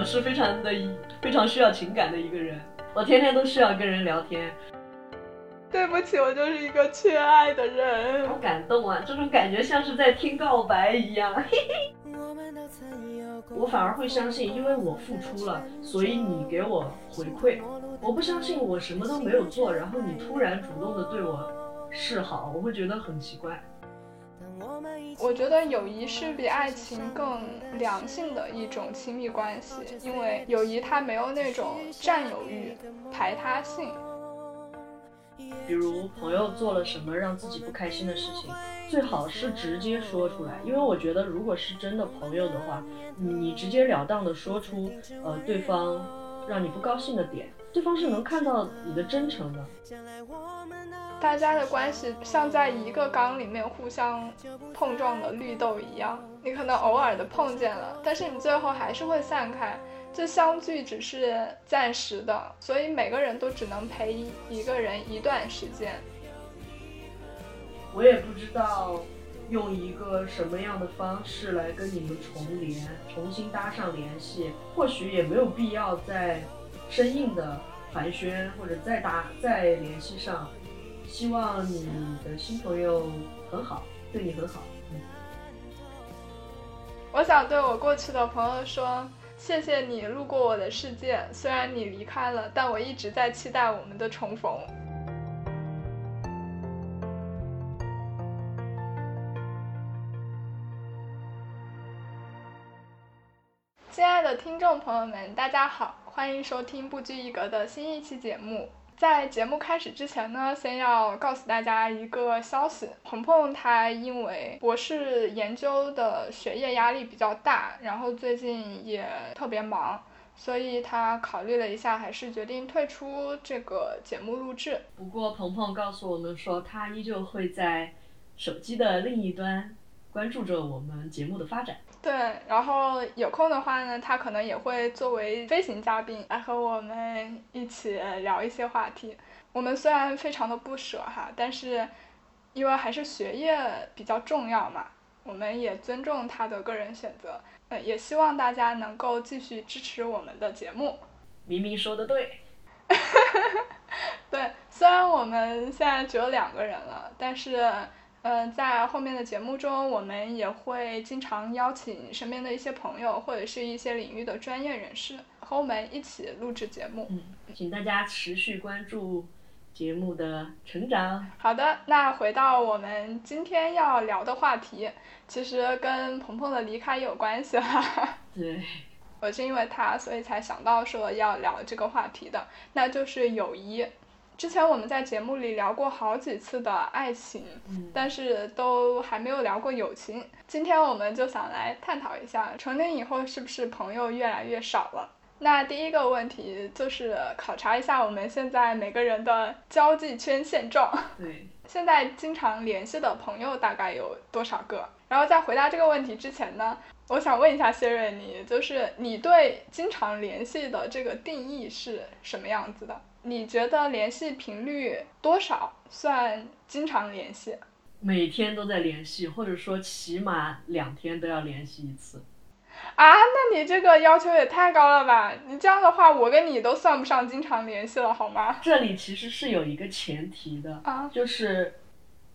我是非常的非常需要情感的一个人，我天天都需要跟人聊天。对不起，我就是一个缺爱的人。好感动啊，这种感觉像是在听告白一样。嘿嘿。我反而会相信，因为我付出了，所以你给我回馈。我不相信我什么都没有做，然后你突然主动的对我示好，我会觉得很奇怪。我觉得友谊是比爱情更良性的一种亲密关系，因为友谊它没有那种占有欲、排他性。比如朋友做了什么让自己不开心的事情，最好是直接说出来，因为我觉得如果是真的朋友的话，你直截了当的说出，呃，对方让你不高兴的点，对方是能看到你的真诚的。大家的关系像在一个缸里面互相碰撞的绿豆一样，你可能偶尔的碰见了，但是你最后还是会散开。这相聚只是暂时的，所以每个人都只能陪一个人一段时间。我也不知道用一个什么样的方式来跟你们重连，重新搭上联系。或许也没有必要再生硬的寒暄，或者再搭再联系上。希望你的新朋友很好，对你很好。我想对我过去的朋友说。谢谢你路过我的世界，虽然你离开了，但我一直在期待我们的重逢。亲爱的听众朋友们，大家好，欢迎收听不拘一格的新一期节目。在节目开始之前呢，先要告诉大家一个消息：鹏鹏他因为博士研究的学业压力比较大，然后最近也特别忙，所以他考虑了一下，还是决定退出这个节目录制。不过鹏鹏告诉我们说，他依旧会在手机的另一端关注着我们节目的发展。对，然后有空的话呢，他可能也会作为飞行嘉宾来和我们一起聊一些话题。我们虽然非常的不舍哈，但是因为还是学业比较重要嘛，我们也尊重他的个人选择。呃，也希望大家能够继续支持我们的节目。明明说的对。对，虽然我们现在只有两个人了，但是。嗯，在后面的节目中，我们也会经常邀请身边的一些朋友或者是一些领域的专业人士和我们一起录制节目。嗯，请大家持续关注节目的成长。好的，那回到我们今天要聊的话题，其实跟鹏鹏的离开有关系哈。对，我是因为他，所以才想到说要聊这个话题的，那就是友谊。之前我们在节目里聊过好几次的爱情，但是都还没有聊过友情。今天我们就想来探讨一下，成年以后是不是朋友越来越少了？那第一个问题就是考察一下我们现在每个人的交际圈现状。对，现在经常联系的朋友大概有多少个？然后在回答这个问题之前呢，我想问一下谢瑞，你就是你对经常联系的这个定义是什么样子的？你觉得联系频率多少算经常联系？每天都在联系，或者说起码两天都要联系一次。啊，那你这个要求也太高了吧？你这样的话，我跟你都算不上经常联系了，好吗？这里其实是有一个前提的，啊，就是，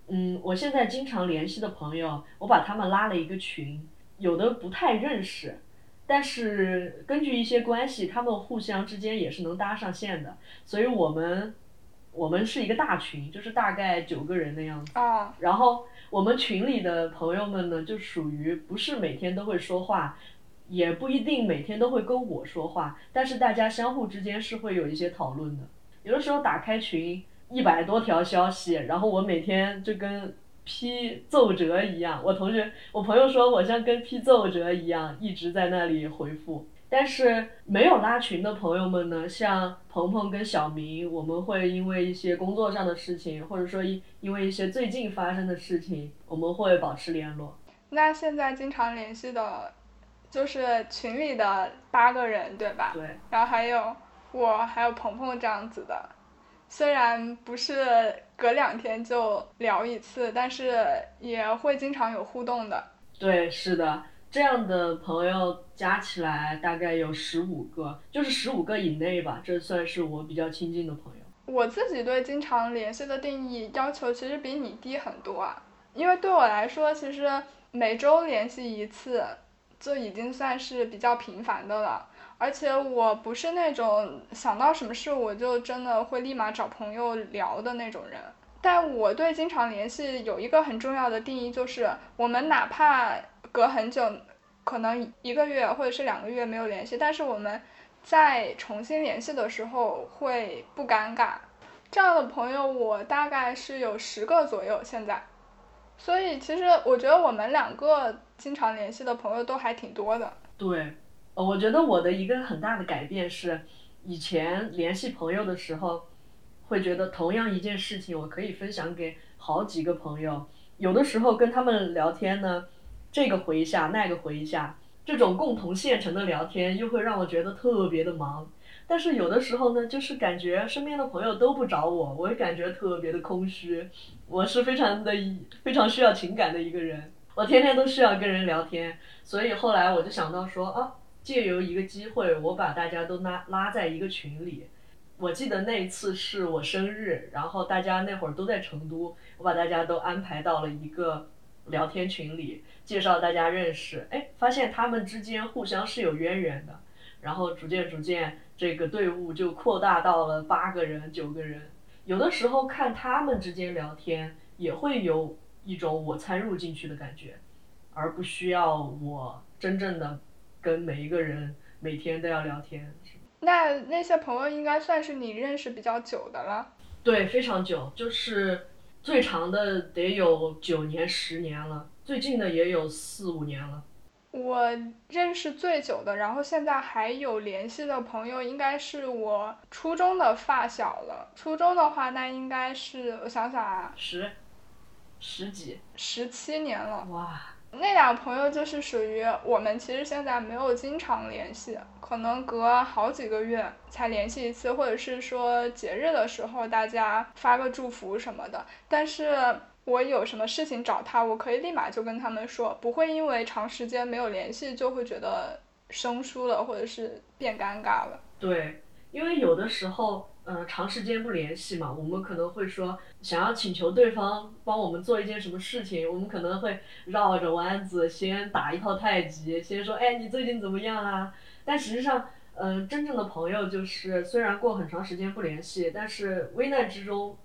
嗯，我现在经常联系的朋友，我把他们拉了一个群，有的不太认识。但是根据一些关系，他们互相之间也是能搭上线的，所以我们我们是一个大群，就是大概九个人的样子。啊。然后我们群里的朋友们呢，就属于不是每天都会说话，也不一定每天都会跟我说话，但是大家相互之间是会有一些讨论的。有的时候打开群，一百多条消息，然后我每天就跟。批奏折一样，我同学、我朋友说我像跟批奏折一样，一直在那里回复。但是没有拉群的朋友们呢，像鹏鹏跟小明，我们会因为一些工作上的事情，或者说因因为一些最近发生的事情，我们会保持联络。那现在经常联系的，就是群里的八个人，对吧？对。然后还有我，还有鹏鹏这样子的。虽然不是隔两天就聊一次，但是也会经常有互动的。对，是的，这样的朋友加起来大概有十五个，就是十五个以内吧，这算是我比较亲近的朋友。我自己对经常联系的定义要求其实比你低很多啊，因为对我来说，其实每周联系一次就已经算是比较频繁的了。而且我不是那种想到什么事我就真的会立马找朋友聊的那种人。但我对经常联系有一个很重要的定义，就是我们哪怕隔很久，可能一个月或者是两个月没有联系，但是我们在重新联系的时候会不尴尬。这样的朋友我大概是有十个左右现在，所以其实我觉得我们两个经常联系的朋友都还挺多的。对。呃，我觉得我的一个很大的改变是，以前联系朋友的时候，会觉得同样一件事情，我可以分享给好几个朋友。有的时候跟他们聊天呢，这个回一下，那个回一下，这种共同现成的聊天，又会让我觉得特别的忙。但是有的时候呢，就是感觉身边的朋友都不找我，我也感觉特别的空虚。我是非常的非常需要情感的一个人，我天天都需要跟人聊天，所以后来我就想到说啊。借由一个机会，我把大家都拉拉在一个群里。我记得那一次是我生日，然后大家那会儿都在成都，我把大家都安排到了一个聊天群里，介绍大家认识。哎，发现他们之间互相是有渊源的，然后逐渐逐渐，这个队伍就扩大到了八个人、九个人。有的时候看他们之间聊天，也会有一种我参入进去的感觉，而不需要我真正的。跟每一个人每天都要聊天，那那些朋友应该算是你认识比较久的了。对，非常久，就是最长的得有九年、十年了，最近的也有四五年了。我认识最久的，然后现在还有联系的朋友，应该是我初中的发小了。初中的话，那应该是我想想啊，十十几、十七年了。哇。那俩朋友就是属于我们，其实现在没有经常联系，可能隔好几个月才联系一次，或者是说节日的时候大家发个祝福什么的。但是我有什么事情找他，我可以立马就跟他们说，不会因为长时间没有联系就会觉得生疏了，或者是变尴尬了。对，因为有的时候。嗯，长时间不联系嘛，我们可能会说想要请求对方帮我们做一件什么事情，我们可能会绕着弯子先打一套太极，先说哎你最近怎么样啊？但实际上，嗯，真正的朋友就是虽然过很长时间不联系，但是危难之中，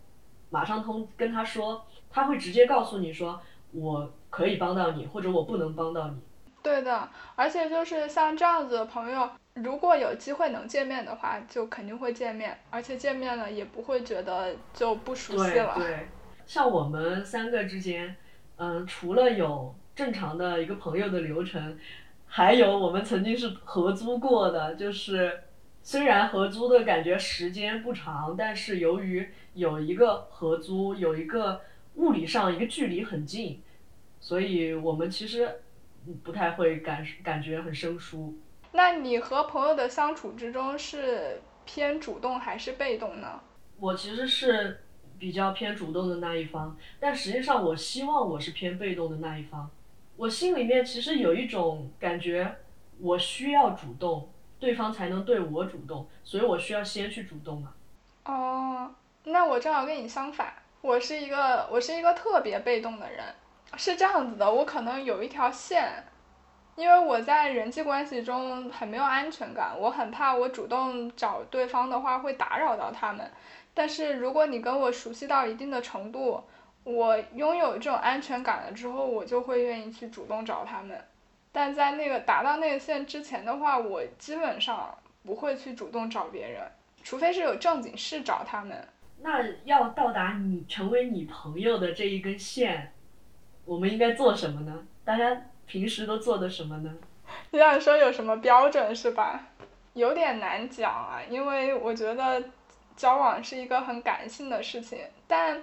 马上通跟他说，他会直接告诉你说我可以帮到你，或者我不能帮到你。对的，而且就是像这样子的朋友。如果有机会能见面的话，就肯定会见面，而且见面了也不会觉得就不熟悉了。对，像我们三个之间，嗯，除了有正常的一个朋友的流程，还有我们曾经是合租过的，就是虽然合租的感觉时间不长，但是由于有一个合租，有一个物理上一个距离很近，所以我们其实不太会感感觉很生疏。那你和朋友的相处之中是偏主动还是被动呢？我其实是比较偏主动的那一方，但实际上我希望我是偏被动的那一方。我心里面其实有一种感觉，我需要主动，对方才能对我主动，所以我需要先去主动嘛。哦，那我正好跟你相反，我是一个我是一个特别被动的人，是这样子的，我可能有一条线。因为我在人际关系中很没有安全感，我很怕我主动找对方的话会打扰到他们。但是如果你跟我熟悉到一定的程度，我拥有这种安全感了之后，我就会愿意去主动找他们。但在那个达到那个线之前的话，我基本上不会去主动找别人，除非是有正经事找他们。那要到达你成为你朋友的这一根线，我们应该做什么呢？大家。平时都做的什么呢？你想说有什么标准是吧？有点难讲啊，因为我觉得交往是一个很感性的事情。但，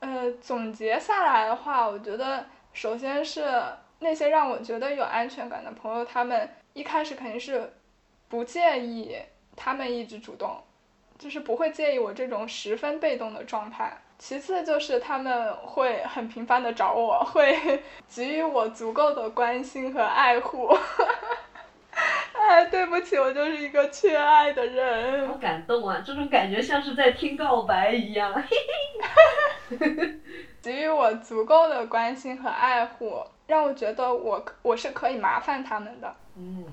呃，总结下来的话，我觉得首先是那些让我觉得有安全感的朋友，他们一开始肯定是不介意他们一直主动，就是不会介意我这种十分被动的状态。其次就是他们会很频繁的找我，会给予我足够的关心和爱护。哎，对不起，我就是一个缺爱的人。好感动啊！这种感觉像是在听告白一样。嘿 嘿给予我足够的关心和爱护，让我觉得我我是可以麻烦他们的。嗯。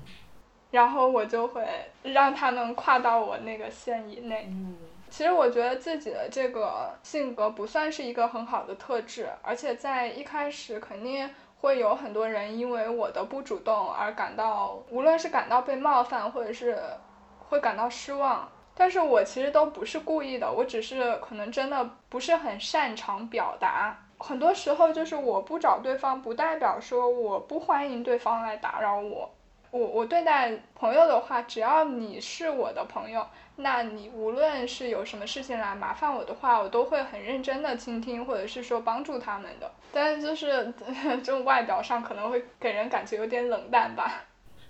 然后我就会让他们跨到我那个线以内。嗯。其实我觉得自己的这个性格不算是一个很好的特质，而且在一开始肯定。会有很多人因为我的不主动而感到，无论是感到被冒犯，或者是会感到失望。但是我其实都不是故意的，我只是可能真的不是很擅长表达。很多时候就是我不找对方，不代表说我不欢迎对方来打扰我。我我对待朋友的话，只要你是我的朋友。那你无论是有什么事情来麻烦我的话，我都会很认真的倾听，或者是说帮助他们的。但是就是 这种外表上可能会给人感觉有点冷淡吧。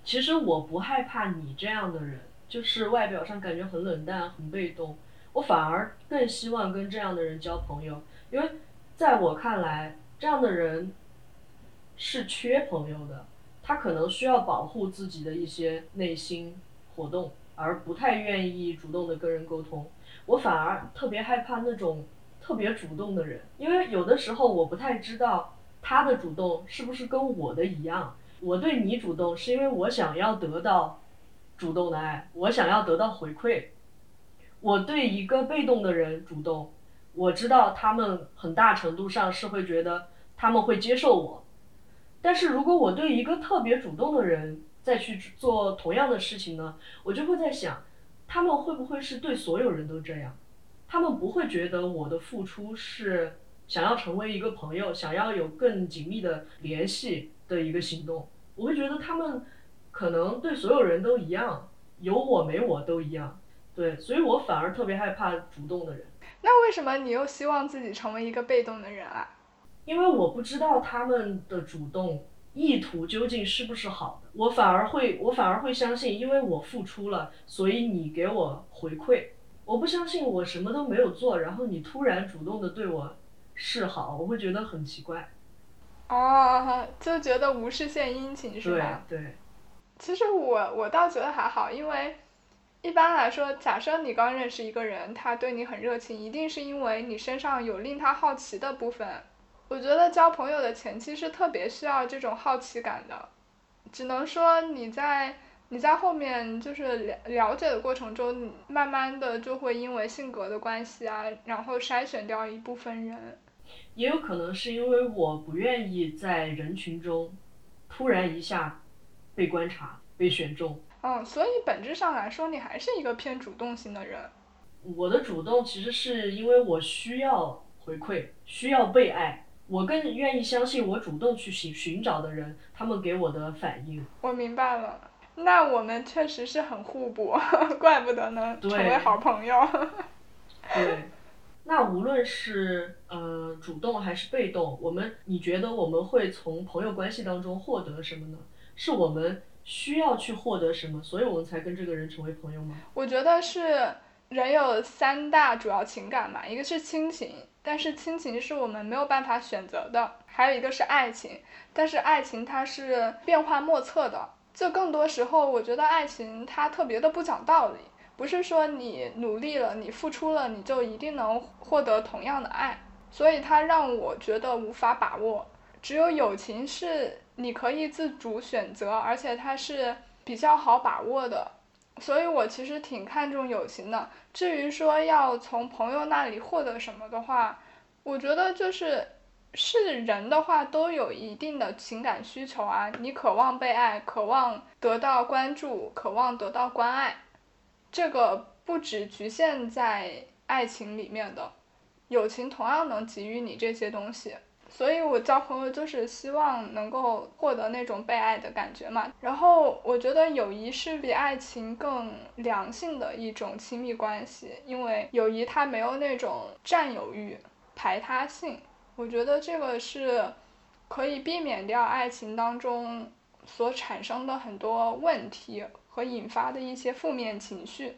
其实我不害怕你这样的人，就是外表上感觉很冷淡、很被动。我反而更希望跟这样的人交朋友，因为在我看来，这样的人是缺朋友的。他可能需要保护自己的一些内心活动。而不太愿意主动的跟人沟通，我反而特别害怕那种特别主动的人，因为有的时候我不太知道他的主动是不是跟我的一样。我对你主动是因为我想要得到主动的爱，我想要得到回馈。我对一个被动的人主动，我知道他们很大程度上是会觉得他们会接受我，但是如果我对一个特别主动的人，再去做同样的事情呢，我就会在想，他们会不会是对所有人都这样？他们不会觉得我的付出是想要成为一个朋友，想要有更紧密的联系的一个行动。我会觉得他们可能对所有人都一样，有我没我都一样。对，所以我反而特别害怕主动的人。那为什么你又希望自己成为一个被动的人啊？因为我不知道他们的主动。意图究竟是不是好的？我反而会，我反而会相信，因为我付出了，所以你给我回馈。我不相信我什么都没有做，然后你突然主动的对我示好，我会觉得很奇怪。哦，就觉得无事献殷勤是吧？对对。其实我我倒觉得还好，因为一般来说，假设你刚认识一个人，他对你很热情，一定是因为你身上有令他好奇的部分。我觉得交朋友的前期是特别需要这种好奇感的，只能说你在你在后面就是了了解的过程中，慢慢的就会因为性格的关系啊，然后筛选掉一部分人。也有可能是因为我不愿意在人群中突然一下被观察、被选中。嗯，所以本质上来说，你还是一个偏主动型的人。我的主动其实是因为我需要回馈，需要被爱。我更愿意相信我主动去寻寻找的人，他们给我的反应。我明白了，那我们确实是很互补，怪不得能成为好朋友。对，那无论是呃主动还是被动，我们你觉得我们会从朋友关系当中获得什么呢？是我们需要去获得什么，所以我们才跟这个人成为朋友吗？我觉得是人有三大主要情感嘛，一个是亲情。但是亲情是我们没有办法选择的，还有一个是爱情，但是爱情它是变化莫测的，就更多时候我觉得爱情它特别的不讲道理，不是说你努力了，你付出了，你就一定能获得同样的爱，所以它让我觉得无法把握。只有友情是你可以自主选择，而且它是比较好把握的。所以我其实挺看重友情的。至于说要从朋友那里获得什么的话，我觉得就是是人的话都有一定的情感需求啊。你渴望被爱，渴望得到关注，渴望得到关爱，这个不只局限在爱情里面的，友情同样能给予你这些东西。所以我交朋友就是希望能够获得那种被爱的感觉嘛。然后我觉得友谊是比爱情更良性的一种亲密关系，因为友谊它没有那种占有欲、排他性。我觉得这个是可以避免掉爱情当中所产生的很多问题和引发的一些负面情绪。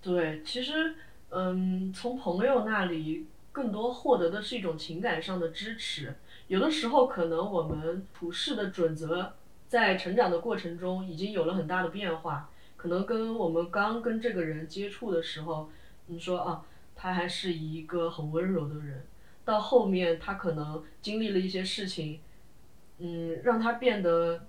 对，其实，嗯，从朋友那里。更多获得的是一种情感上的支持。有的时候，可能我们处事的准则在成长的过程中已经有了很大的变化。可能跟我们刚跟这个人接触的时候，你说啊，他还是一个很温柔的人，到后面他可能经历了一些事情，嗯，让他变得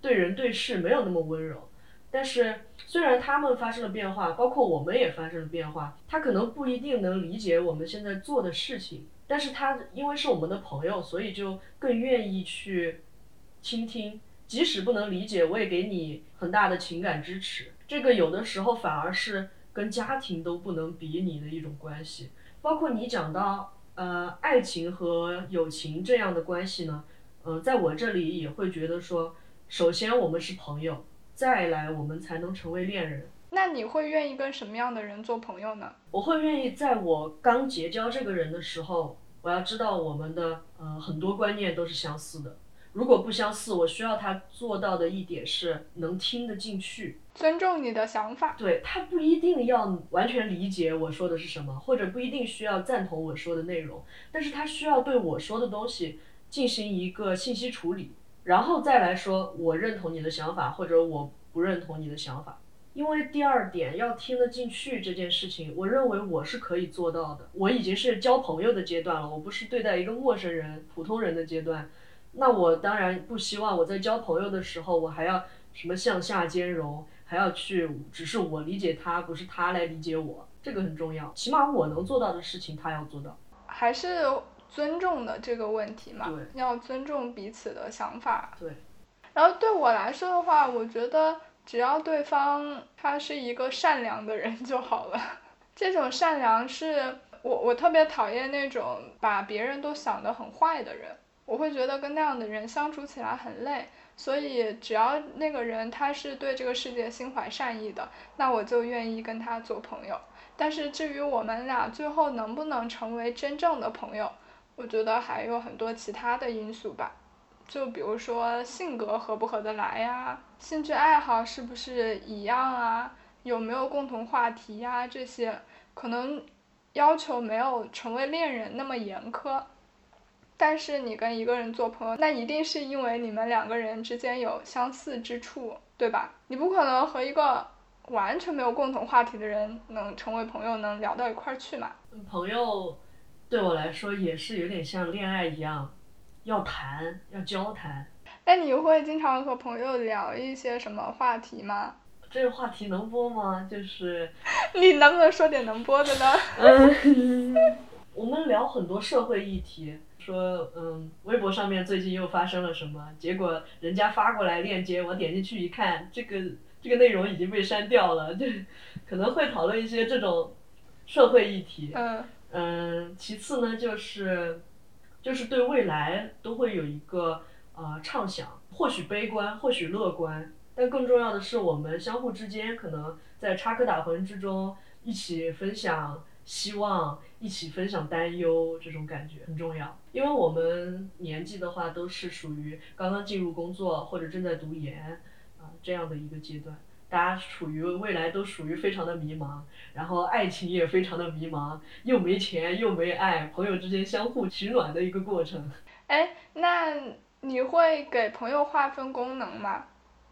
对人对事没有那么温柔。但是虽然他们发生了变化，包括我们也发生了变化，他可能不一定能理解我们现在做的事情。但是他因为是我们的朋友，所以就更愿意去倾听，即使不能理解，我也给你很大的情感支持。这个有的时候反而是跟家庭都不能比拟的一种关系。包括你讲到呃爱情和友情这样的关系呢，嗯，在我这里也会觉得说，首先我们是朋友，再来我们才能成为恋人。那你会愿意跟什么样的人做朋友呢？我会愿意在我刚结交这个人的时候。我要知道我们的呃很多观念都是相似的，如果不相似，我需要他做到的一点是能听得进去，尊重你的想法。对他不一定要完全理解我说的是什么，或者不一定需要赞同我说的内容，但是他需要对我说的东西进行一个信息处理，然后再来说我认同你的想法，或者我不认同你的想法。因为第二点要听得进去这件事情，我认为我是可以做到的。我已经是交朋友的阶段了，我不是对待一个陌生人、普通人的阶段。那我当然不希望我在交朋友的时候，我还要什么向下兼容，还要去只是我理解他，不是他来理解我，这个很重要。起码我能做到的事情，他要做到。还是尊重的这个问题嘛？要尊重彼此的想法。对。然后对我来说的话，我觉得。只要对方他是一个善良的人就好了，这种善良是我我特别讨厌那种把别人都想得很坏的人，我会觉得跟那样的人相处起来很累，所以只要那个人他是对这个世界心怀善意的，那我就愿意跟他做朋友。但是至于我们俩最后能不能成为真正的朋友，我觉得还有很多其他的因素吧。就比如说性格合不合得来呀，兴趣爱好是不是一样啊，有没有共同话题呀，这些可能要求没有成为恋人那么严苛。但是你跟一个人做朋友，那一定是因为你们两个人之间有相似之处，对吧？你不可能和一个完全没有共同话题的人能成为朋友，能聊到一块儿去嘛？朋友对我来说也是有点像恋爱一样。要谈，要交谈。那你会经常和朋友聊一些什么话题吗？这个话题能播吗？就是，你能不能说点能播的呢？嗯，我们聊很多社会议题，说嗯，微博上面最近又发生了什么？结果人家发过来链接，我点进去一看，这个这个内容已经被删掉了。就可能会讨论一些这种社会议题。嗯。嗯，其次呢，就是。就是对未来都会有一个呃畅想，或许悲观，或许乐观，但更重要的是我们相互之间可能在插科打诨之中一起分享希望，一起分享担忧，这种感觉很重要。因为我们年纪的话都是属于刚刚进入工作或者正在读研啊这样的一个阶段。大家处于未来都属于非常的迷茫，然后爱情也非常的迷茫，又没钱又没爱，朋友之间相互取暖的一个过程。哎，那你会给朋友划分功能吗？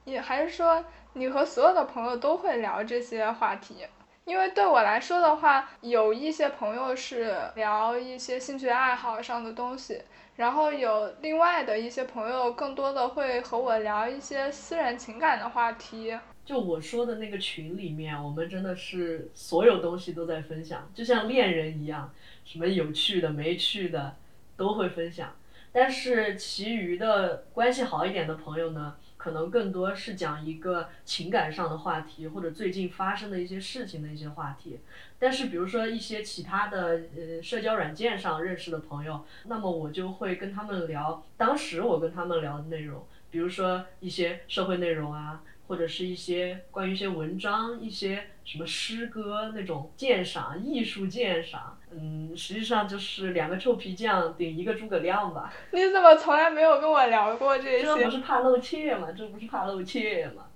也还是说你和所有的朋友都会聊这些话题？因为对我来说的话，有一些朋友是聊一些兴趣爱好上的东西，然后有另外的一些朋友更多的会和我聊一些私人情感的话题。就我说的那个群里面，我们真的是所有东西都在分享，就像恋人一样，什么有趣的、没趣的都会分享。但是其余的关系好一点的朋友呢，可能更多是讲一个情感上的话题，或者最近发生的一些事情的一些话题。但是比如说一些其他的呃社交软件上认识的朋友，那么我就会跟他们聊当时我跟他们聊的内容，比如说一些社会内容啊。或者是一些关于一些文章、一些什么诗歌那种鉴赏、艺术鉴赏，嗯，实际上就是两个臭皮匠顶一个诸葛亮吧。你怎么从来没有跟我聊过这些？这不是怕露怯吗？这不是怕露怯吗？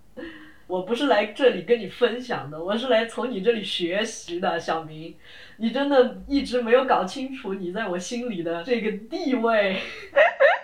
我不是来这里跟你分享的，我是来从你这里学习的，小明。你真的一直没有搞清楚你在我心里的这个地位。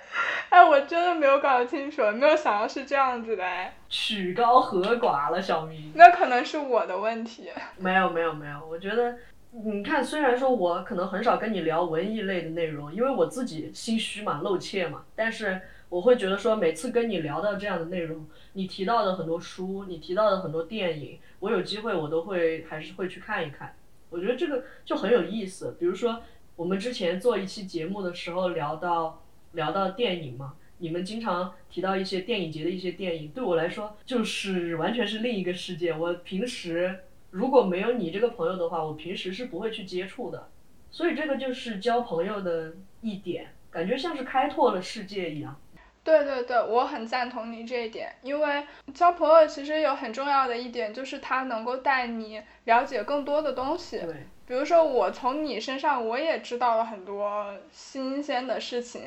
哎，我真的没有搞清楚，没有想到是这样子的哎。曲高和寡了，小明。那可能是我的问题。没有没有没有，我觉得，你看，虽然说我可能很少跟你聊文艺类的内容，因为我自己心虚嘛，露怯嘛，但是我会觉得说，每次跟你聊到这样的内容，你提到的很多书，你提到的很多电影，我有机会我都会还是会去看一看。我觉得这个就很有意思。比如说，我们之前做一期节目的时候聊到。聊到电影嘛，你们经常提到一些电影节的一些电影，对我来说就是完全是另一个世界。我平时如果没有你这个朋友的话，我平时是不会去接触的。所以这个就是交朋友的一点，感觉像是开拓了世界一样。对对对，我很赞同你这一点，因为交朋友其实有很重要的一点，就是他能够带你了解更多的东西。对，比如说我从你身上我也知道了很多新鲜的事情。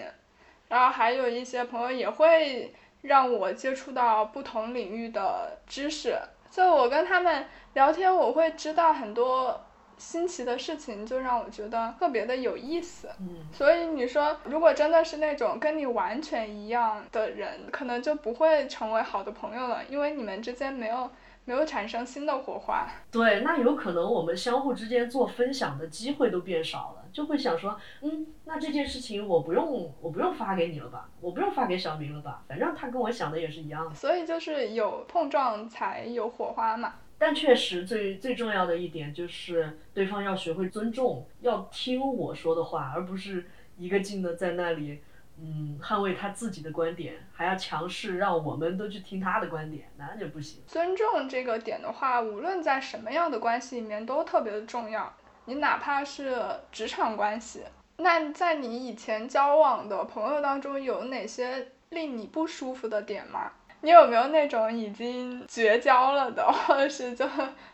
然后还有一些朋友也会让我接触到不同领域的知识，就我跟他们聊天，我会知道很多新奇的事情，就让我觉得特别的有意思。嗯，所以你说，如果真的是那种跟你完全一样的人，可能就不会成为好的朋友了，因为你们之间没有。没有产生新的火花，对，那有可能我们相互之间做分享的机会都变少了，就会想说，嗯，那这件事情我不用，我不用发给你了吧，我不用发给小明了吧，反正他跟我想的也是一样的。所以就是有碰撞才有火花嘛。但确实最最重要的一点就是对方要学会尊重，要听我说的话，而不是一个劲的在那里。嗯，捍卫他自己的观点，还要强势让我们都去听他的观点，那就不行。尊重这个点的话，无论在什么样的关系里面都特别的重要。你哪怕是职场关系，那在你以前交往的朋友当中，有哪些令你不舒服的点吗？你有没有那种已经绝交了的，或者是就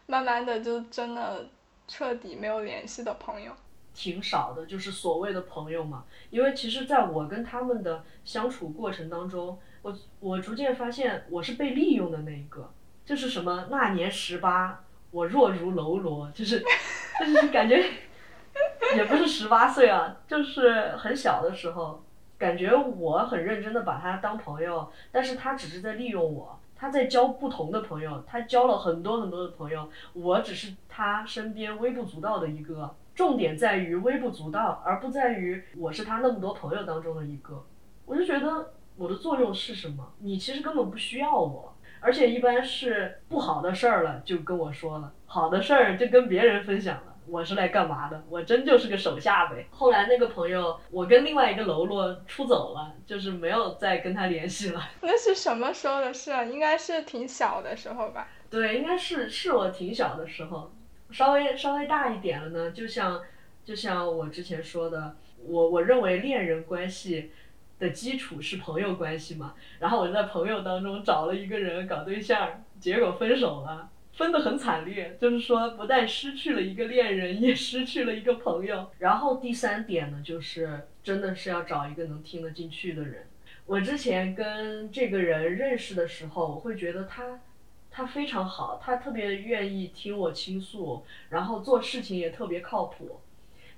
慢慢的就真的彻底没有联系的朋友？挺少的，就是所谓的朋友嘛。因为其实，在我跟他们的相处过程当中，我我逐渐发现我是被利用的那一个。就是什么那年十八，我弱如楼罗，就是就是感觉也不是十八岁啊，就是很小的时候，感觉我很认真的把他当朋友，但是他只是在利用我，他在交不同的朋友，他交了很多很多的朋友，我只是他身边微不足道的一个。重点在于微不足道，而不在于我是他那么多朋友当中的一个。我就觉得我的作用是什么？你其实根本不需要我，而且一般是不好的事儿了就跟我说了，好的事儿就跟别人分享了。我是来干嘛的？我真就是个手下呗。后来那个朋友，我跟另外一个喽啰出走了，就是没有再跟他联系了。那是什么时候的事啊？应该是挺小的时候吧？对，应该是是我挺小的时候。稍微稍微大一点了呢，就像就像我之前说的，我我认为恋人关系的基础是朋友关系嘛。然后我在朋友当中找了一个人搞对象，结果分手了，分得很惨烈。就是说，不但失去了一个恋人，也失去了一个朋友。然后第三点呢，就是真的是要找一个能听得进去的人。我之前跟这个人认识的时候，我会觉得他。他非常好，他特别愿意听我倾诉，然后做事情也特别靠谱。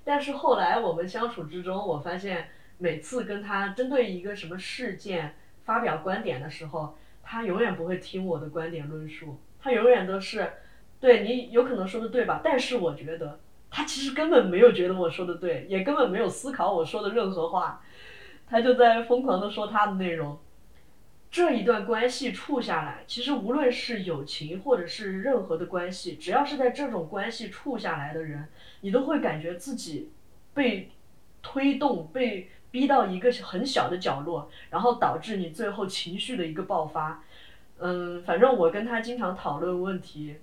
但是后来我们相处之中，我发现每次跟他针对一个什么事件发表观点的时候，他永远不会听我的观点论述，他永远都是，对你有可能说的对吧？但是我觉得他其实根本没有觉得我说的对，也根本没有思考我说的任何话，他就在疯狂的说他的内容。这一段关系处下来，其实无论是友情或者是任何的关系，只要是在这种关系处下来的人，你都会感觉自己被推动、被逼到一个很小的角落，然后导致你最后情绪的一个爆发。嗯，反正我跟他经常讨论问题，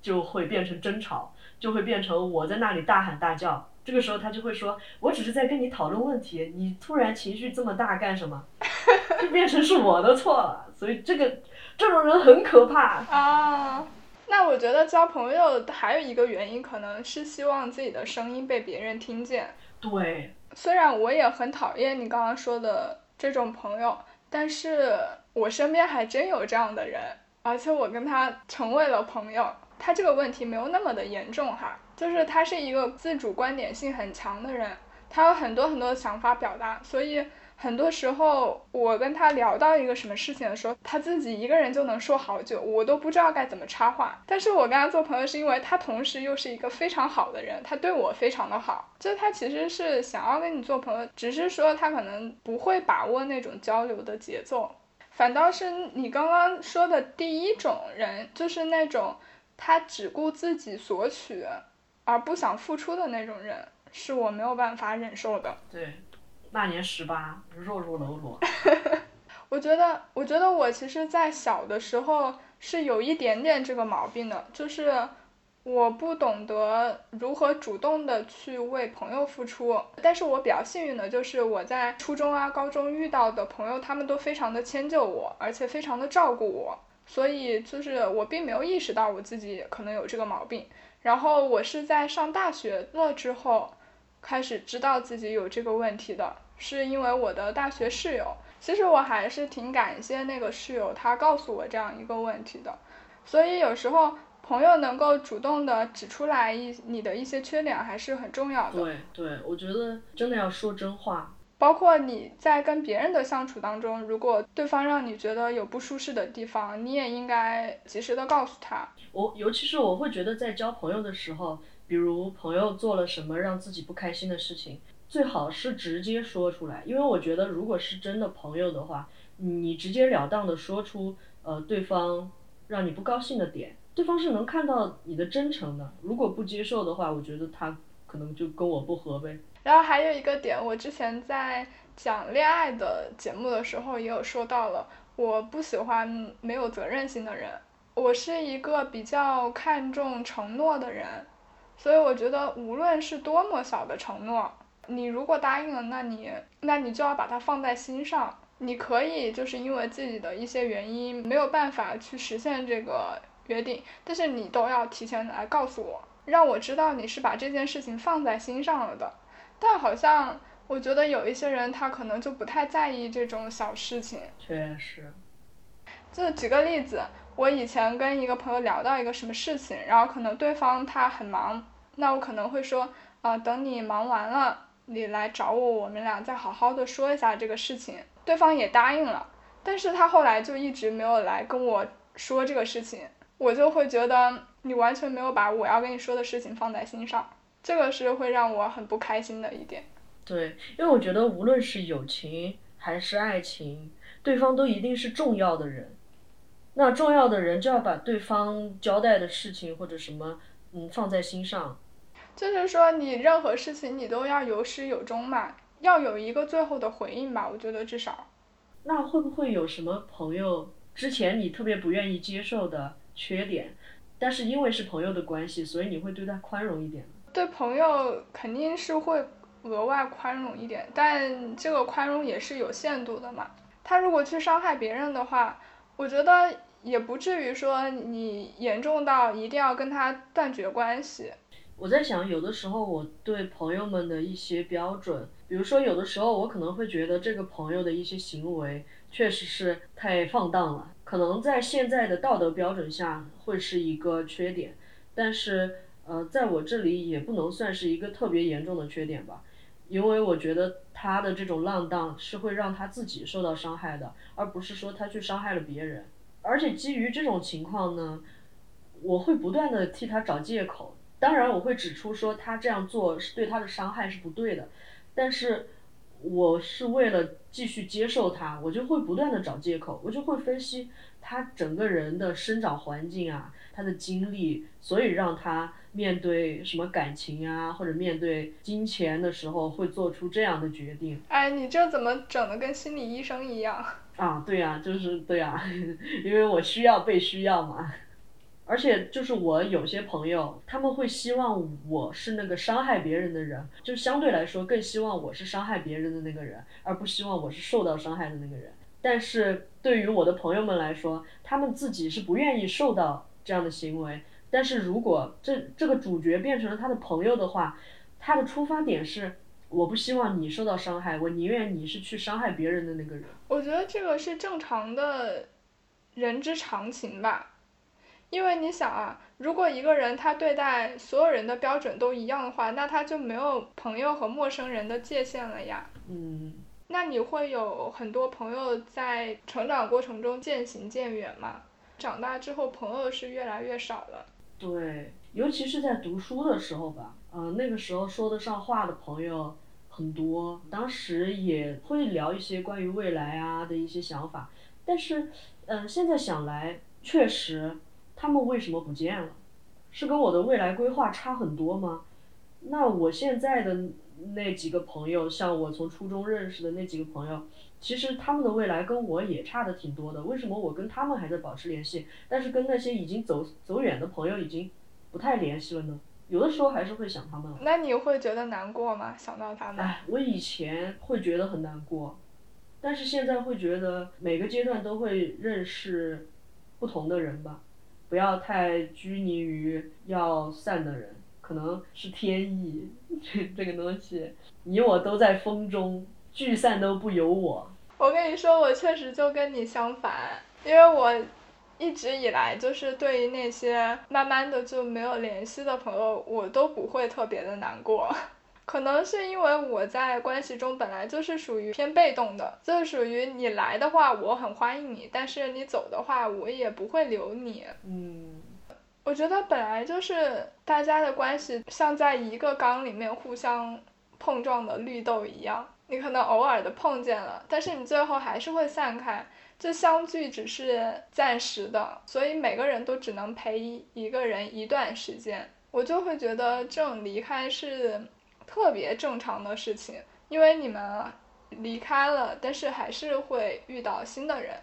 就会变成争吵，就会变成我在那里大喊大叫。这个时候他就会说：“我只是在跟你讨论问题，你突然情绪这么大干什么？” 就变成是我的错了，所以这个这种人很可怕啊。那我觉得交朋友还有一个原因，可能是希望自己的声音被别人听见。对，虽然我也很讨厌你刚刚说的这种朋友，但是我身边还真有这样的人。而且我跟他成为了朋友。他这个问题没有那么的严重哈，就是他是一个自主观点性很强的人，他有很多很多的想法表达，所以。很多时候，我跟他聊到一个什么事情的时候，他自己一个人就能说好久，我都不知道该怎么插话。但是我跟他做朋友，是因为他同时又是一个非常好的人，他对我非常的好。就他其实是想要跟你做朋友，只是说他可能不会把握那种交流的节奏。反倒是你刚刚说的第一种人，就是那种他只顾自己索取，而不想付出的那种人，是我没有办法忍受的。对。那年十八，弱弱楼罗。我觉得，我觉得我其实，在小的时候是有一点点这个毛病的，就是我不懂得如何主动的去为朋友付出。但是我比较幸运的就是我在初中啊、高中遇到的朋友，他们都非常的迁就我，而且非常的照顾我，所以就是我并没有意识到我自己可能有这个毛病。然后我是在上大学了之后。开始知道自己有这个问题的，是因为我的大学室友。其实我还是挺感谢那个室友，他告诉我这样一个问题的。所以有时候朋友能够主动的指出来一你的一些缺点，还是很重要的。对对，我觉得真的要说真话。包括你在跟别人的相处当中，如果对方让你觉得有不舒适的地方，你也应该及时的告诉他。我尤其是我会觉得在交朋友的时候。比如朋友做了什么让自己不开心的事情，最好是直接说出来，因为我觉得如果是真的朋友的话，你直截了当的说出，呃，对方让你不高兴的点，对方是能看到你的真诚的。如果不接受的话，我觉得他可能就跟我不合呗。然后还有一个点，我之前在讲恋爱的节目的时候也有说到了，我不喜欢没有责任心的人，我是一个比较看重承诺的人。所以我觉得，无论是多么小的承诺，你如果答应了，那你那你就要把它放在心上。你可以就是因为自己的一些原因没有办法去实现这个约定，但是你都要提前来告诉我，让我知道你是把这件事情放在心上了的。但好像我觉得有一些人他可能就不太在意这种小事情。确实。就举个例子，我以前跟一个朋友聊到一个什么事情，然后可能对方他很忙。那我可能会说，啊，等你忙完了，你来找我，我们俩再好好的说一下这个事情。对方也答应了，但是他后来就一直没有来跟我说这个事情，我就会觉得你完全没有把我要跟你说的事情放在心上，这个是会让我很不开心的一点。对，因为我觉得无论是友情还是爱情，对方都一定是重要的人，那重要的人就要把对方交代的事情或者什么，嗯，放在心上。就是说，你任何事情你都要有始有终嘛，要有一个最后的回应吧。我觉得至少。那会不会有什么朋友之前你特别不愿意接受的缺点，但是因为是朋友的关系，所以你会对他宽容一点对朋友肯定是会额外宽容一点，但这个宽容也是有限度的嘛。他如果去伤害别人的话，我觉得也不至于说你严重到一定要跟他断绝关系。我在想，有的时候我对朋友们的一些标准，比如说有的时候我可能会觉得这个朋友的一些行为确实是太放荡了，可能在现在的道德标准下会是一个缺点，但是呃，在我这里也不能算是一个特别严重的缺点吧，因为我觉得他的这种浪荡是会让他自己受到伤害的，而不是说他去伤害了别人，而且基于这种情况呢，我会不断的替他找借口。当然，我会指出说他这样做是对他的伤害是不对的，但是我是为了继续接受他，我就会不断的找借口，我就会分析他整个人的生长环境啊，他的经历，所以让他面对什么感情啊，或者面对金钱的时候会做出这样的决定。哎，你这怎么整的跟心理医生一样？啊，对呀，就是对呀，因为我需要被需要嘛。而且就是我有些朋友，他们会希望我是那个伤害别人的人，就相对来说更希望我是伤害别人的那个人，而不希望我是受到伤害的那个人。但是对于我的朋友们来说，他们自己是不愿意受到这样的行为。但是如果这这个主角变成了他的朋友的话，他的出发点是我不希望你受到伤害，我宁愿你是去伤害别人的那个人。我觉得这个是正常的。人之常情吧。因为你想啊，如果一个人他对待所有人的标准都一样的话，那他就没有朋友和陌生人的界限了呀。嗯。那你会有很多朋友在成长过程中渐行渐远吗？长大之后朋友是越来越少了。对，尤其是在读书的时候吧，嗯，那个时候说得上话的朋友很多，当时也会聊一些关于未来啊的一些想法，但是，嗯，现在想来，确实。他们为什么不见了？是跟我的未来规划差很多吗？那我现在的那几个朋友，像我从初中认识的那几个朋友，其实他们的未来跟我也差的挺多的。为什么我跟他们还在保持联系，但是跟那些已经走走远的朋友已经不太联系了呢？有的时候还是会想他们。那你会觉得难过吗？想到他们？哎，我以前会觉得很难过，但是现在会觉得每个阶段都会认识不同的人吧。不要太拘泥于要散的人，可能是天意，这 这个东西，你我都在风中，聚散都不由我。我跟你说，我确实就跟你相反，因为我一直以来就是对于那些慢慢的就没有联系的朋友，我都不会特别的难过。可能是因为我在关系中本来就是属于偏被动的，就是属于你来的话我很欢迎你，但是你走的话我也不会留你。嗯，我觉得本来就是大家的关系像在一个缸里面互相碰撞的绿豆一样，你可能偶尔的碰见了，但是你最后还是会散开，这相聚只是暂时的，所以每个人都只能陪一个人一段时间。我就会觉得这种离开是。特别正常的事情，因为你们离开了，但是还是会遇到新的人，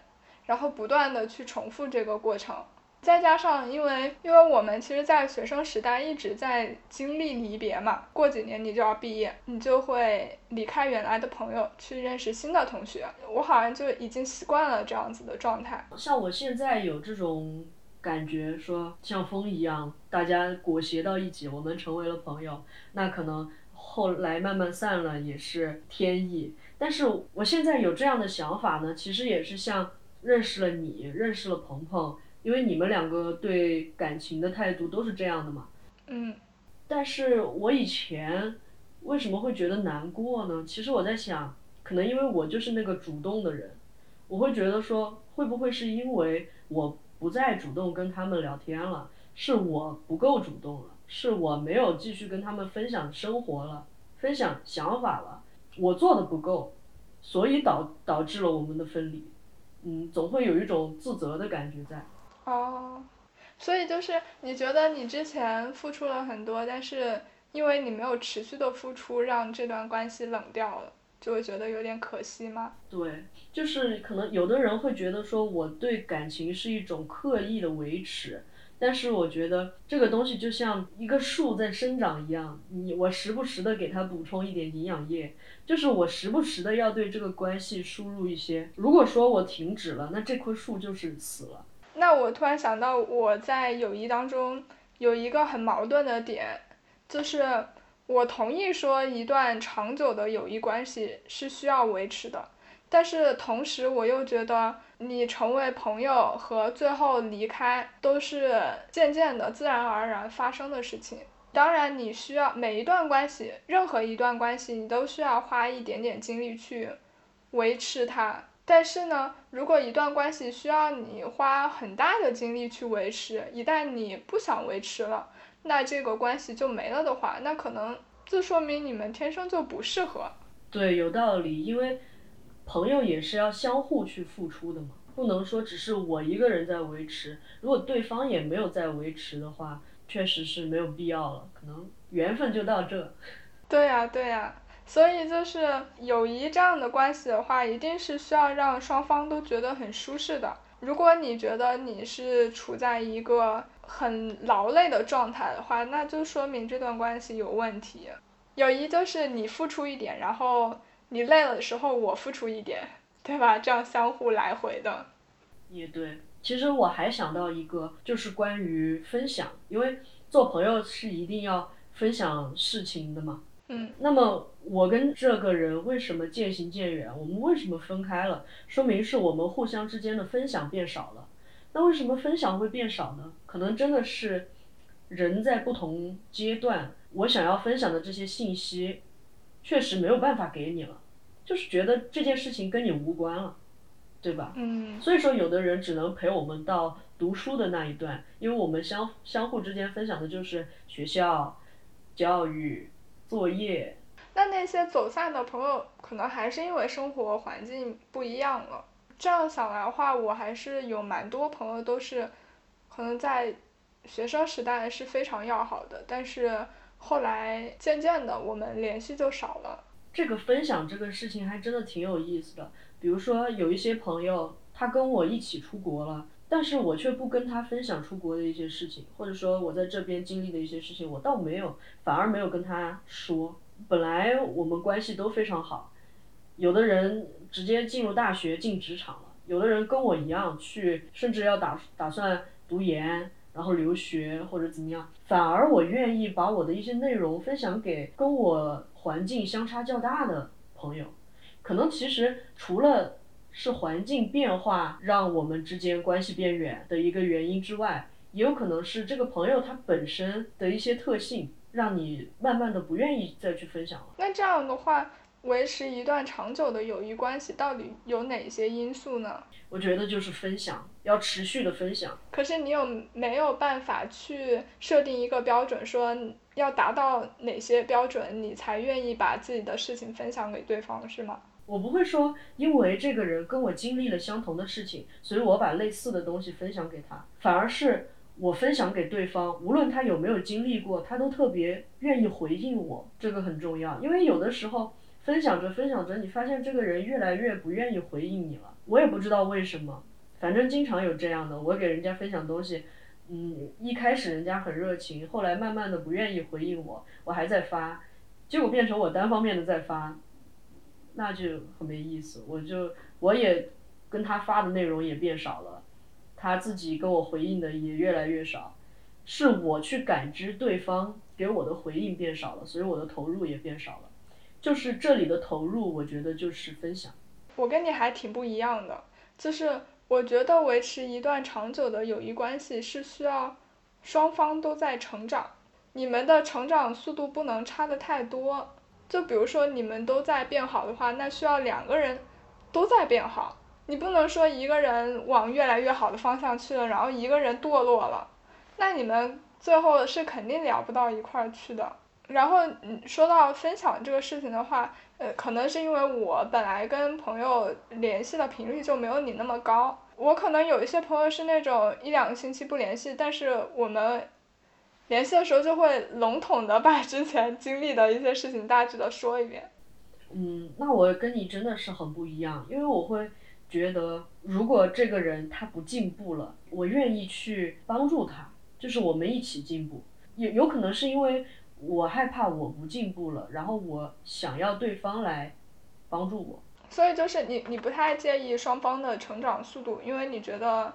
然后不断的去重复这个过程。再加上，因为因为我们其实，在学生时代一直在经历离别嘛，过几年你就要毕业，你就会离开原来的朋友，去认识新的同学。我好像就已经习惯了这样子的状态。像我现在有这种感觉，说像风一样，大家裹挟到一起，我们成为了朋友，那可能。后来慢慢散了也是天意，但是我现在有这样的想法呢，其实也是像认识了你，认识了鹏鹏，因为你们两个对感情的态度都是这样的嘛。嗯。但是我以前为什么会觉得难过呢？其实我在想，可能因为我就是那个主动的人，我会觉得说，会不会是因为我不再主动跟他们聊天了，是我不够主动了。是我没有继续跟他们分享生活了，分享想法了，我做的不够，所以导导致了我们的分离，嗯，总会有一种自责的感觉在。哦，所以就是你觉得你之前付出了很多，但是因为你没有持续的付出，让这段关系冷掉了，就会觉得有点可惜吗？对，就是可能有的人会觉得说我对感情是一种刻意的维持。但是我觉得这个东西就像一个树在生长一样，你我时不时的给它补充一点营养液，就是我时不时的要对这个关系输入一些。如果说我停止了，那这棵树就是死了。那我突然想到，我在友谊当中有一个很矛盾的点，就是我同意说一段长久的友谊关系是需要维持的。但是同时，我又觉得你成为朋友和最后离开都是渐渐的、自然而然发生的事情。当然，你需要每一段关系，任何一段关系，你都需要花一点点精力去维持它。但是呢，如果一段关系需要你花很大的精力去维持，一旦你不想维持了，那这个关系就没了的话，那可能就说明你们天生就不适合。对，有道理，因为。朋友也是要相互去付出的嘛，不能说只是我一个人在维持，如果对方也没有在维持的话，确实是没有必要了，可能缘分就到这。对呀对呀，所以就是友谊这样的关系的话，一定是需要让双方都觉得很舒适的。如果你觉得你是处在一个很劳累的状态的话，那就说明这段关系有问题。友谊就是你付出一点，然后。你累了的时候，我付出一点，对吧？这样相互来回的。也对，其实我还想到一个，就是关于分享，因为做朋友是一定要分享事情的嘛。嗯。那么我跟这个人为什么渐行渐远？我们为什么分开了？说明是我们互相之间的分享变少了。那为什么分享会变少呢？可能真的是人在不同阶段，我想要分享的这些信息，确实没有办法给你了，就是觉得这件事情跟你无关了，对吧？嗯。所以说，有的人只能陪我们到读书的那一段，因为我们相相互之间分享的就是学校、教育、作业。那那些走散的朋友，可能还是因为生活环境不一样了。这样想来的话，我还是有蛮多朋友都是，可能在学生时代是非常要好的，但是后来渐渐的我们联系就少了。这个分享这个事情还真的挺有意思的。比如说有一些朋友，他跟我一起出国了，但是我却不跟他分享出国的一些事情，或者说我在这边经历的一些事情，我倒没有，反而没有跟他说。本来我们关系都非常好，有的人直接进入大学进职场了，有的人跟我一样去，甚至要打打算读研，然后留学或者怎么样。反而我愿意把我的一些内容分享给跟我环境相差较大的朋友，可能其实除了是环境变化让我们之间关系变远的一个原因之外，也有可能是这个朋友他本身的一些特性。让你慢慢的不愿意再去分享了。那这样的话，维持一段长久的友谊关系，到底有哪些因素呢？我觉得就是分享，要持续的分享。可是你有没有办法去设定一个标准，说要达到哪些标准，你才愿意把自己的事情分享给对方，是吗？我不会说，因为这个人跟我经历了相同的事情，所以我把类似的东西分享给他，反而是。我分享给对方，无论他有没有经历过，他都特别愿意回应我，这个很重要。因为有的时候分享着分享着，你发现这个人越来越不愿意回应你了，我也不知道为什么，反正经常有这样的。我给人家分享东西，嗯，一开始人家很热情，后来慢慢的不愿意回应我，我还在发，结果变成我单方面的在发，那就很没意思。我就我也跟他发的内容也变少了。他自己跟我回应的也越来越少，是我去感知对方给我的回应变少了，所以我的投入也变少了。就是这里的投入，我觉得就是分享。我跟你还挺不一样的，就是我觉得维持一段长久的友谊关系是需要双方都在成长，你们的成长速度不能差的太多。就比如说你们都在变好的话，那需要两个人都在变好。你不能说一个人往越来越好的方向去了，然后一个人堕落了，那你们最后是肯定聊不到一块儿去的。然后你说到分享这个事情的话，呃，可能是因为我本来跟朋友联系的频率就没有你那么高，我可能有一些朋友是那种一两个星期不联系，但是我们联系的时候就会笼统的把之前经历的一些事情大致的说一遍。嗯，那我跟你真的是很不一样，因为我会。觉得如果这个人他不进步了，我愿意去帮助他，就是我们一起进步。有有可能是因为我害怕我不进步了，然后我想要对方来帮助我。所以就是你你不太介意双方的成长速度，因为你觉得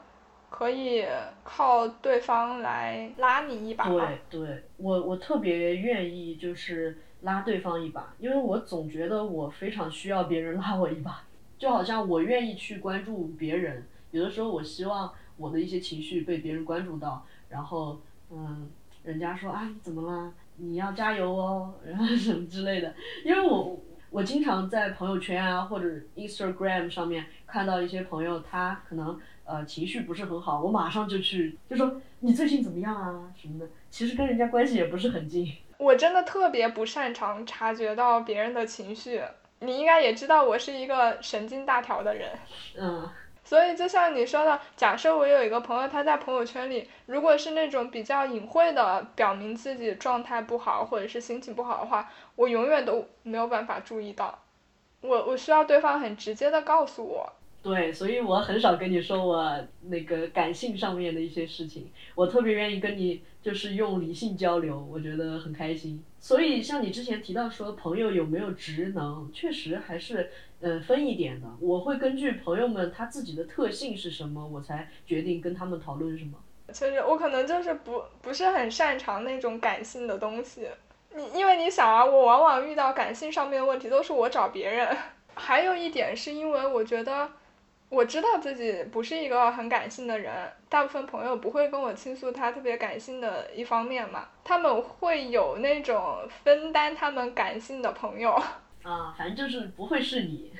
可以靠对方来拉你一把。对对，我我特别愿意就是拉对方一把，因为我总觉得我非常需要别人拉我一把。就好像我愿意去关注别人，有的时候我希望我的一些情绪被别人关注到，然后嗯，人家说啊怎么啦？你要加油哦，然后什么之类的。因为我我经常在朋友圈啊或者 Instagram 上面看到一些朋友，他可能呃情绪不是很好，我马上就去就说你最近怎么样啊什么的。其实跟人家关系也不是很近。我真的特别不擅长察觉到别人的情绪。你应该也知道我是一个神经大条的人，嗯，所以就像你说的，假设我有一个朋友，他在朋友圈里，如果是那种比较隐晦的表明自己状态不好或者是心情不好的话，我永远都没有办法注意到，我我需要对方很直接的告诉我。对，所以我很少跟你说我那个感性上面的一些事情，我特别愿意跟你就是用理性交流，我觉得很开心。所以像你之前提到说朋友有没有职能，确实还是呃分一点的。我会根据朋友们他自己的特性是什么，我才决定跟他们讨论什么。其实我可能就是不不是很擅长那种感性的东西，你因为你想啊，我往往遇到感性上面的问题都是我找别人。还有一点是因为我觉得。我知道自己不是一个很感性的人，大部分朋友不会跟我倾诉他特别感性的一方面嘛，他们会有那种分担他们感性的朋友。啊，反正就是不会是你。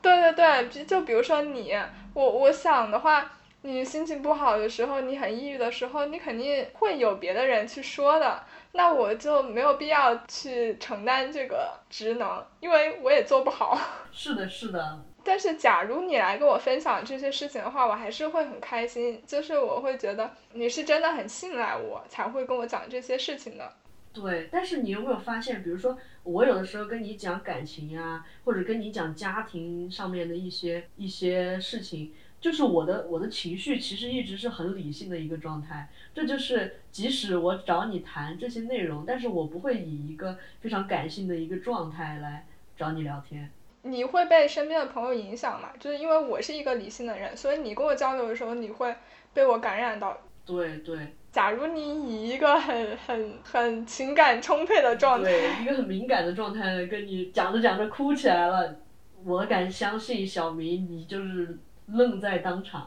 对对对，就比如说你，我我想的话，你心情不好的时候，你很抑郁的时候，你肯定会有别的人去说的，那我就没有必要去承担这个职能，因为我也做不好。是的，是的。但是，假如你来跟我分享这些事情的话，我还是会很开心。就是我会觉得你是真的很信赖我，才会跟我讲这些事情的。对，但是你有没有发现，比如说我有的时候跟你讲感情呀，或者跟你讲家庭上面的一些一些事情，就是我的我的情绪其实一直是很理性的一个状态。这就是即使我找你谈这些内容，但是我不会以一个非常感性的一个状态来找你聊天。你会被身边的朋友影响嘛？就是因为我是一个理性的人，所以你跟我交流的时候，你会被我感染到。对对。假如你以一个很很很情感充沛的状态，对一个很敏感的状态跟你讲着讲着哭起来了，我敢相信小明你就是愣在当场，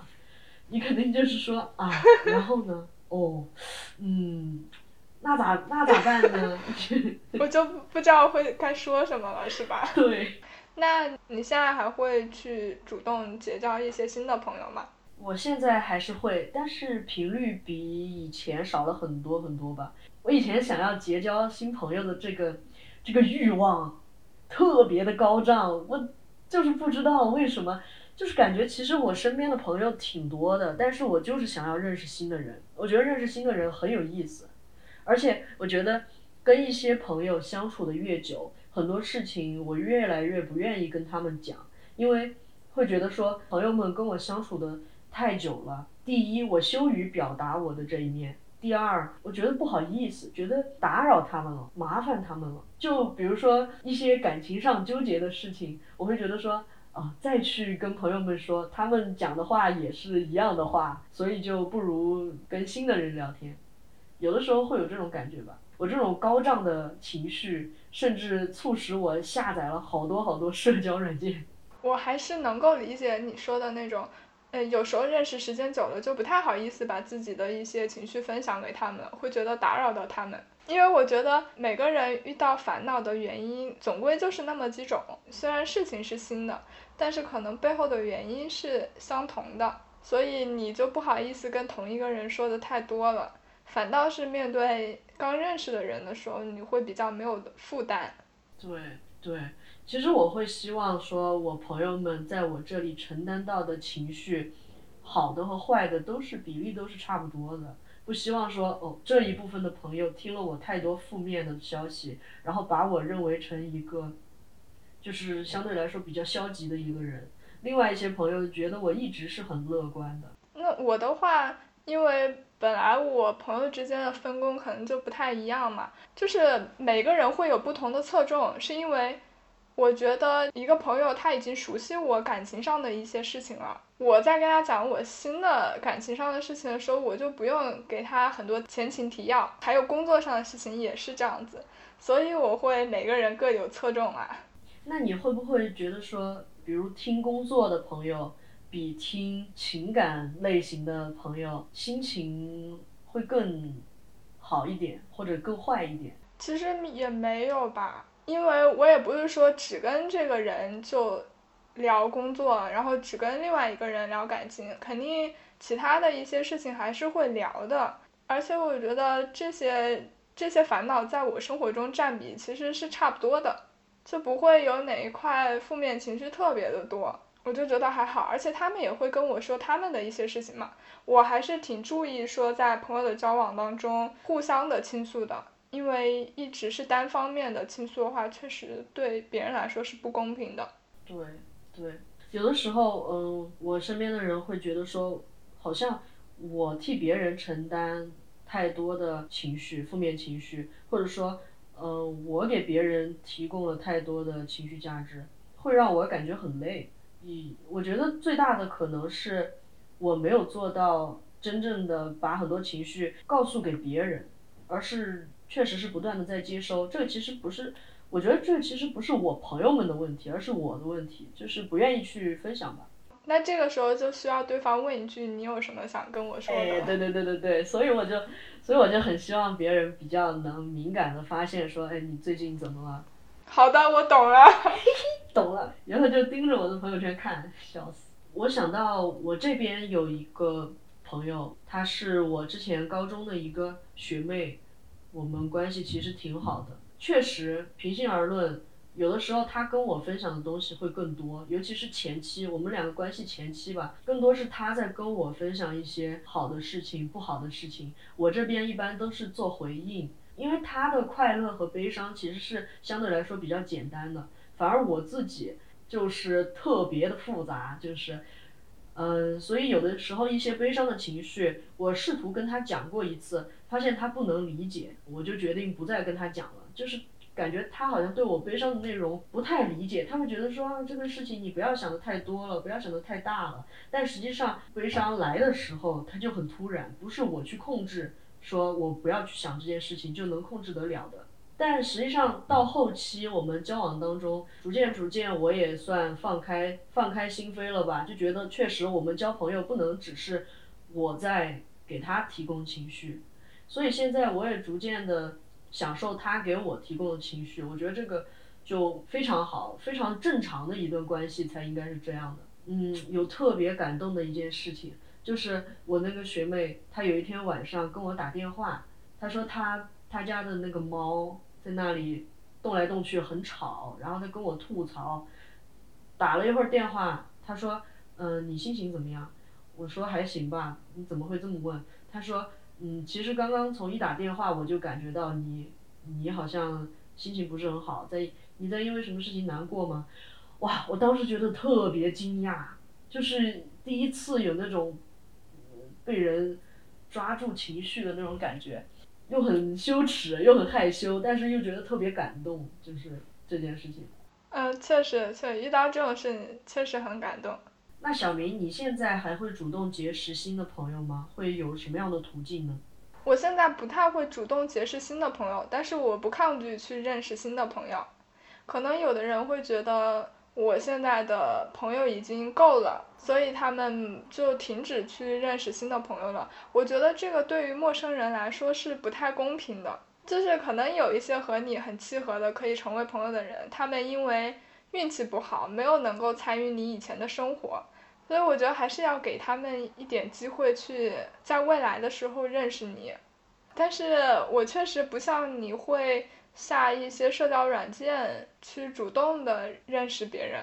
你肯定就是说啊，然后呢？哦，嗯，那咋那咋办呢？我就不知道会该说什么了，是吧？对。那你现在还会去主动结交一些新的朋友吗？我现在还是会，但是频率比以前少了很多很多吧。我以前想要结交新朋友的这个这个欲望特别的高涨，我就是不知道为什么，就是感觉其实我身边的朋友挺多的，但是我就是想要认识新的人。我觉得认识新的人很有意思，而且我觉得跟一些朋友相处的越久。很多事情我越来越不愿意跟他们讲，因为会觉得说朋友们跟我相处的太久了。第一，我羞于表达我的这一面；第二，我觉得不好意思，觉得打扰他们了，麻烦他们了。就比如说一些感情上纠结的事情，我会觉得说再去跟朋友们说，他们讲的话也是一样的话，所以就不如跟新的人聊天。有的时候会有这种感觉吧。我这种高涨的情绪，甚至促使我下载了好多好多社交软件。我还是能够理解你说的那种，呃，有时候认识时间久了，就不太好意思把自己的一些情绪分享给他们，会觉得打扰到他们。因为我觉得每个人遇到烦恼的原因，总归就是那么几种。虽然事情是新的，但是可能背后的原因是相同的，所以你就不好意思跟同一个人说的太多了。反倒是面对刚认识的人的时候，你会比较没有负担。对对，其实我会希望说，我朋友们在我这里承担到的情绪，好的和坏的都是比例都是差不多的。不希望说哦，这一部分的朋友听了我太多负面的消息，然后把我认为成一个，就是相对来说比较消极的一个人。另外一些朋友觉得我一直是很乐观的。那我的话，因为。本来我朋友之间的分工可能就不太一样嘛，就是每个人会有不同的侧重，是因为我觉得一个朋友他已经熟悉我感情上的一些事情了，我在跟他讲我新的感情上的事情的时候，我就不用给他很多前情提要，还有工作上的事情也是这样子，所以我会每个人各有侧重啊。那你会不会觉得说，比如听工作的朋友？比听情感类型的朋友，心情会更好一点，或者更坏一点。其实也没有吧，因为我也不是说只跟这个人就聊工作，然后只跟另外一个人聊感情，肯定其他的一些事情还是会聊的。而且我觉得这些这些烦恼在我生活中占比其实是差不多的，就不会有哪一块负面情绪特别的多。我就觉得还好，而且他们也会跟我说他们的一些事情嘛。我还是挺注意说在朋友的交往当中互相的倾诉的，因为一直是单方面的倾诉的话，确实对别人来说是不公平的。对对，有的时候，嗯，我身边的人会觉得说，好像我替别人承担太多的情绪、负面情绪，或者说，嗯，我给别人提供了太多的情绪价值，会让我感觉很累。以我觉得最大的可能是，我没有做到真正的把很多情绪告诉给别人，而是确实是不断的在接收。这个其实不是，我觉得这其实不是我朋友们的问题，而是我的问题，就是不愿意去分享吧。那这个时候就需要对方问一句：“你有什么想跟我说的？”哎，对对对对对，所以我就，所以我就很希望别人比较能敏感的发现说：“哎，你最近怎么了？”好的，我懂了。懂了，然后就盯着我的朋友圈看，笑死。我想到我这边有一个朋友，她是我之前高中的一个学妹，我们关系其实挺好的。确实，平心而论，有的时候他跟我分享的东西会更多，尤其是前期，我们两个关系前期吧，更多是他在跟我分享一些好的事情、不好的事情，我这边一般都是做回应。因为他的快乐和悲伤其实是相对来说比较简单的，反而我自己就是特别的复杂，就是，嗯，所以有的时候一些悲伤的情绪，我试图跟他讲过一次，发现他不能理解，我就决定不再跟他讲了。就是感觉他好像对我悲伤的内容不太理解，他会觉得说这个事情你不要想的太多了，不要想的太大了。但实际上悲伤来的时候，他就很突然，不是我去控制。说我不要去想这件事情就能控制得了的，但实际上到后期我们交往当中，逐渐逐渐我也算放开放开心扉了吧，就觉得确实我们交朋友不能只是我在给他提供情绪，所以现在我也逐渐的享受他给我提供的情绪，我觉得这个就非常好，非常正常的一段关系才应该是这样的。嗯，有特别感动的一件事情。就是我那个学妹，她有一天晚上跟我打电话，她说她她家的那个猫在那里动来动去很吵，然后她跟我吐槽，打了一会儿电话，她说，嗯，你心情怎么样？我说还行吧，你怎么会这么问？她说，嗯，其实刚刚从一打电话我就感觉到你你好像心情不是很好，在你在因为什么事情难过吗？哇，我当时觉得特别惊讶，就是第一次有那种。被人抓住情绪的那种感觉，又很羞耻，又很害羞，但是又觉得特别感动，就是这件事情。嗯，确实，确实遇到这种事情确实很感动。那小明，你现在还会主动结识新的朋友吗？会有什么样的途径呢？我现在不太会主动结识新的朋友，但是我不抗拒去认识新的朋友。可能有的人会觉得。我现在的朋友已经够了，所以他们就停止去认识新的朋友了。我觉得这个对于陌生人来说是不太公平的。就是可能有一些和你很契合的可以成为朋友的人，他们因为运气不好，没有能够参与你以前的生活，所以我觉得还是要给他们一点机会去在未来的时候认识你。但是我确实不像你会。下一些社交软件去主动的认识别人，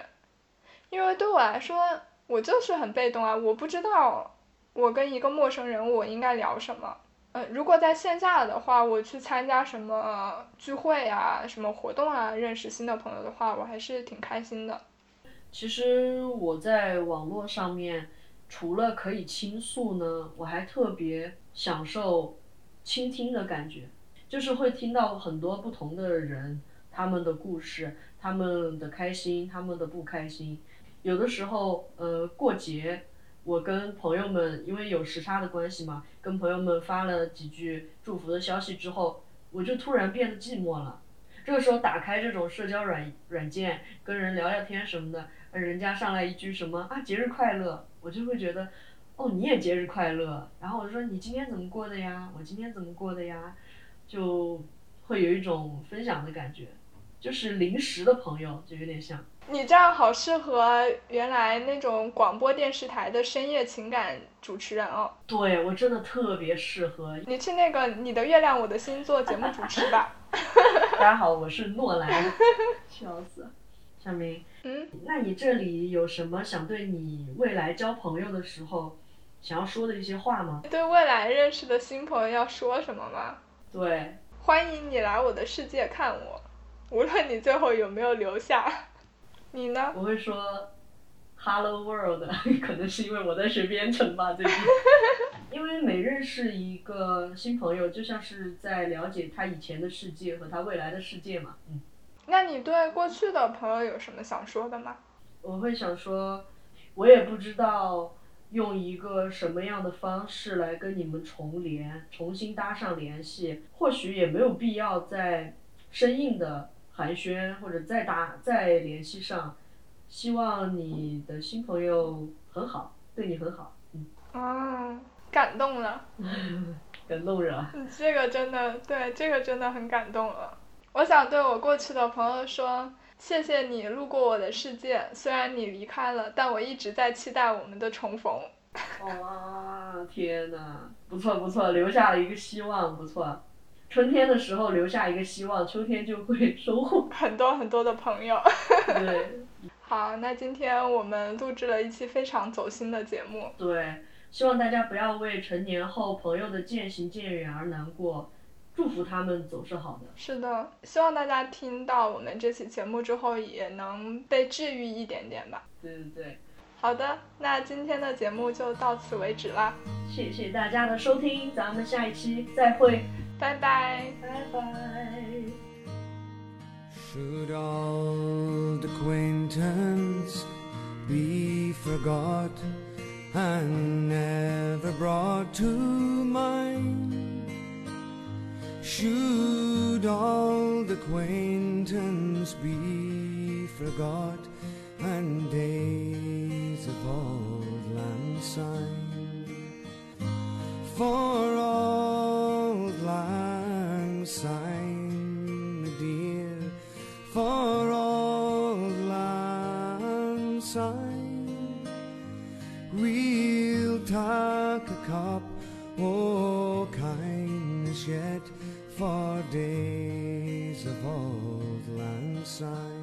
因为对我来说，我就是很被动啊，我不知道我跟一个陌生人我应该聊什么。呃，如果在线下的话，我去参加什么聚会啊、什么活动啊，认识新的朋友的话，我还是挺开心的。其实我在网络上面，除了可以倾诉呢，我还特别享受倾听的感觉。就是会听到很多不同的人，他们的故事，他们的开心，他们的不开心。有的时候，呃，过节，我跟朋友们，因为有时差的关系嘛，跟朋友们发了几句祝福的消息之后，我就突然变得寂寞了。这个时候打开这种社交软软件，跟人聊聊天什么的，人家上来一句什么啊节日快乐，我就会觉得，哦你也节日快乐。然后我就说你今天怎么过的呀？我今天怎么过的呀？就会有一种分享的感觉，就是临时的朋友，就有点像。你这样好适合原来那种广播电视台的深夜情感主持人哦。对，我真的特别适合。你去那个《你的月亮我的心》做节目主持吧。大家好，我是诺兰。笑死，小明。嗯。那你这里有什么想对你未来交朋友的时候想要说的一些话吗？对未来认识的新朋友要说什么吗？对，欢迎你来我的世界看我，无论你最后有没有留下，你呢？我会说，Hello World，可能是因为我在学编程吧，最近。因为每认识一个新朋友，就像是在了解他以前的世界和他未来的世界嘛，嗯。那你对过去的朋友有什么想说的吗？我会想说，我也不知道。用一个什么样的方式来跟你们重连、重新搭上联系？或许也没有必要再生硬的寒暄或者再搭再联系上。希望你的新朋友很好，对你很好。嗯。啊，感动了。感动人。这个真的，对，这个真的很感动了。我想对我过去的朋友说，谢谢你路过我的世界，虽然你离开了，但我一直在期待我们的重逢。哇，天呐，不错不错，留下了一个希望，不错。春天的时候留下一个希望，秋天就会收获很多很多的朋友。对。好，那今天我们录制了一期非常走心的节目。对，希望大家不要为成年后朋友的渐行渐远而难过，祝福他们总是好的。是的，希望大家听到我们这期节目之后也能被治愈一点点吧。对对对。好的，那今天的节目就到此为止啦。谢谢大家的收听，咱们下一期再会，拜拜，拜拜。Should old acquaintance be forgot and never brought to mind? Should old acquaintance be forgot and days of old lang syne? For old lang syne, dear for old lang syne. We'll take a cup o' kindness yet for days of old lang syne.